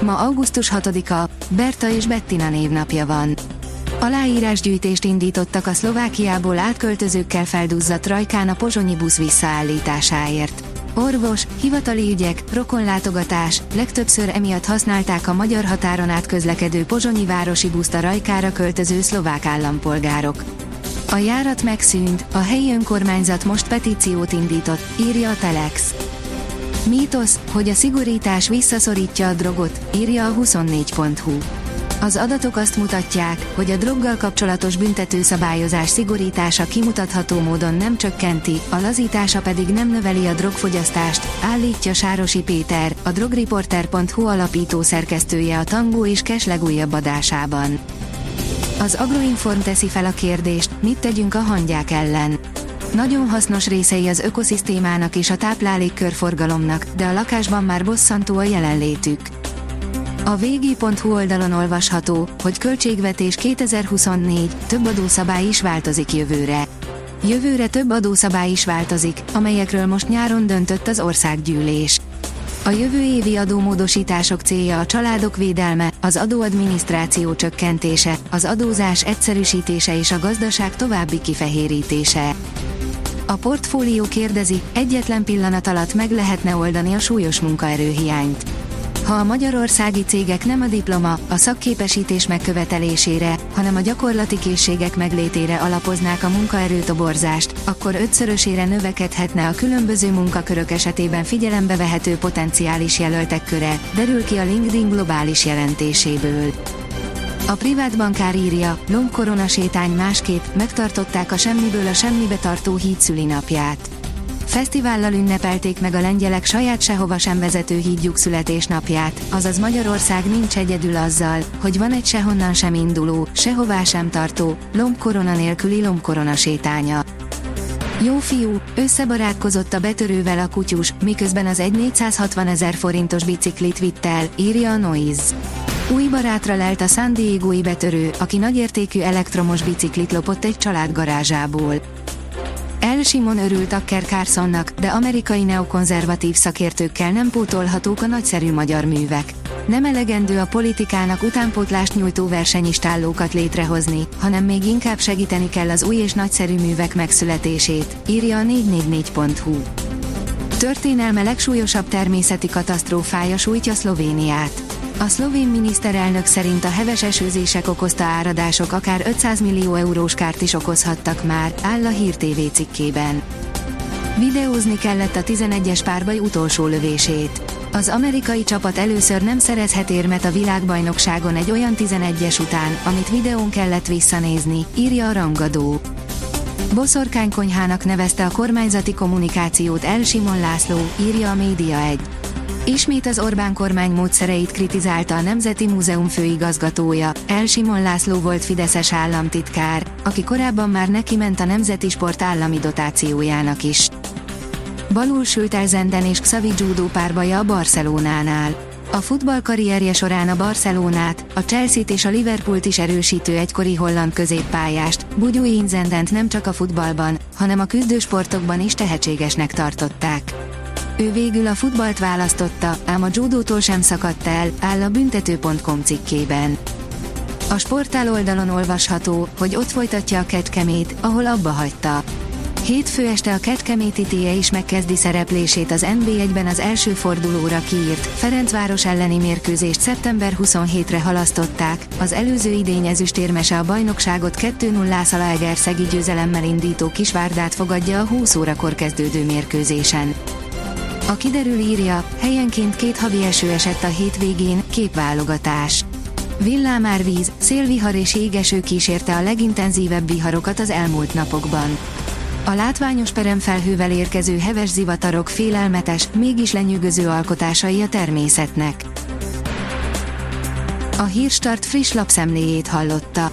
Ma augusztus 6-a, Berta és Bettina névnapja van. Aláírásgyűjtést indítottak a Szlovákiából átköltözőkkel felduzzadt rajkán a pozsonyi busz visszaállításáért. Orvos, hivatali ügyek, rokonlátogatás, legtöbbször emiatt használták a magyar határon át közlekedő pozsonyi városi buszt a rajkára költöző szlovák állampolgárok. A járat megszűnt, a helyi önkormányzat most petíciót indított, írja a Telex. Mítosz, hogy a szigorítás visszaszorítja a drogot, írja a 24.hu. Az adatok azt mutatják, hogy a droggal kapcsolatos büntetőszabályozás szigorítása kimutatható módon nem csökkenti, a lazítása pedig nem növeli a drogfogyasztást, állítja Sárosi Péter, a drogreporter.hu alapító szerkesztője a Tangó és Kes legújabb adásában. Az Agroinform teszi fel a kérdést, mit tegyünk a hangyák ellen. Nagyon hasznos részei az ökoszisztémának és a táplálékkörforgalomnak, de a lakásban már bosszantó a jelenlétük. A vg.hu oldalon olvasható, hogy költségvetés 2024, több adószabály is változik jövőre. Jövőre több adószabály is változik, amelyekről most nyáron döntött az országgyűlés. A jövő évi adómódosítások célja a családok védelme, az adóadminisztráció csökkentése, az adózás egyszerűsítése és a gazdaság további kifehérítése. A portfólió kérdezi, egyetlen pillanat alatt meg lehetne oldani a súlyos munkaerőhiányt. Ha a magyarországi cégek nem a diploma, a szakképesítés megkövetelésére, hanem a gyakorlati készségek meglétére alapoznák a munkaerőtoborzást, akkor ötszörösére növekedhetne a különböző munkakörök esetében figyelembe vehető potenciális jelöltek köre, derül ki a LinkedIn globális jelentéséből. A privát bankár írja, lombkorona sétány másképp, megtartották a semmiből a semmibe tartó híd szülinapját. Fesztivállal ünnepelték meg a lengyelek saját sehova sem vezető hídjuk születésnapját, azaz Magyarország nincs egyedül azzal, hogy van egy sehonnan sem induló, sehová sem tartó, lombkorona nélküli lombkorona sétánya. Jó fiú, összebarátkozott a betörővel a kutyus, miközben az egy 460 ezer forintos biciklit vitt el, írja a Noise. Új barátra lelt a San Diego-i betörő, aki nagyértékű elektromos biciklit lopott egy család garázsából. El Simon örült Akker Carsonnak, de amerikai neokonzervatív szakértőkkel nem pótolhatók a nagyszerű magyar művek. Nem elegendő a politikának utánpótlást nyújtó versenyistállókat létrehozni, hanem még inkább segíteni kell az új és nagyszerű művek megszületését, írja a 444.hu. Történelme legsúlyosabb természeti katasztrófája sújtja Szlovéniát. A szlovén miniszterelnök szerint a heves esőzések okozta áradások akár 500 millió eurós kárt is okozhattak már, áll a Hír TV cikkében. Videózni kellett a 11-es párbaj utolsó lövését. Az amerikai csapat először nem szerezhet érmet a világbajnokságon egy olyan 11-es után, amit videón kellett visszanézni, írja a rangadó. Boszorkánykonyhának nevezte a kormányzati kommunikációt El Simon László, írja a Média 1. Ismét az Orbán kormány módszereit kritizálta a Nemzeti Múzeum főigazgatója, El Simon László volt Fideszes államtitkár, aki korábban már neki ment a Nemzeti Sport állami dotációjának is. Balul sült el Zenden és Xavi Judo párbaja a Barcelonánál. A futball karrierje során a Barcelonát, a Chelsea-t és a Liverpoolt is erősítő egykori holland középpályást, Bugyui Zendent nem csak a futballban, hanem a küzdősportokban is tehetségesnek tartották. Ő végül a futballt választotta, ám a judótól sem szakadt el, áll a büntető.com cikkében. A sportál oldalon olvasható, hogy ott folytatja a kecskemét, ahol abba hagyta. Hétfő este a Kecskeméti TIE is megkezdi szereplését az NB1-ben az első fordulóra kiírt, Ferencváros elleni mérkőzést szeptember 27-re halasztották, az előző idény ezüstérmese a bajnokságot 2-0 Szalaegerszegi győzelemmel indító Kisvárdát fogadja a 20 órakor kezdődő mérkőzésen. A kiderül írja, helyenként két havi eső esett a hétvégén, képválogatás. Villámárvíz, szélvihar és égeső kísérte a legintenzívebb viharokat az elmúlt napokban. A látványos peremfelhővel érkező heves zivatarok félelmetes, mégis lenyűgöző alkotásai a természetnek. A Hírstart friss lapszemléjét hallotta.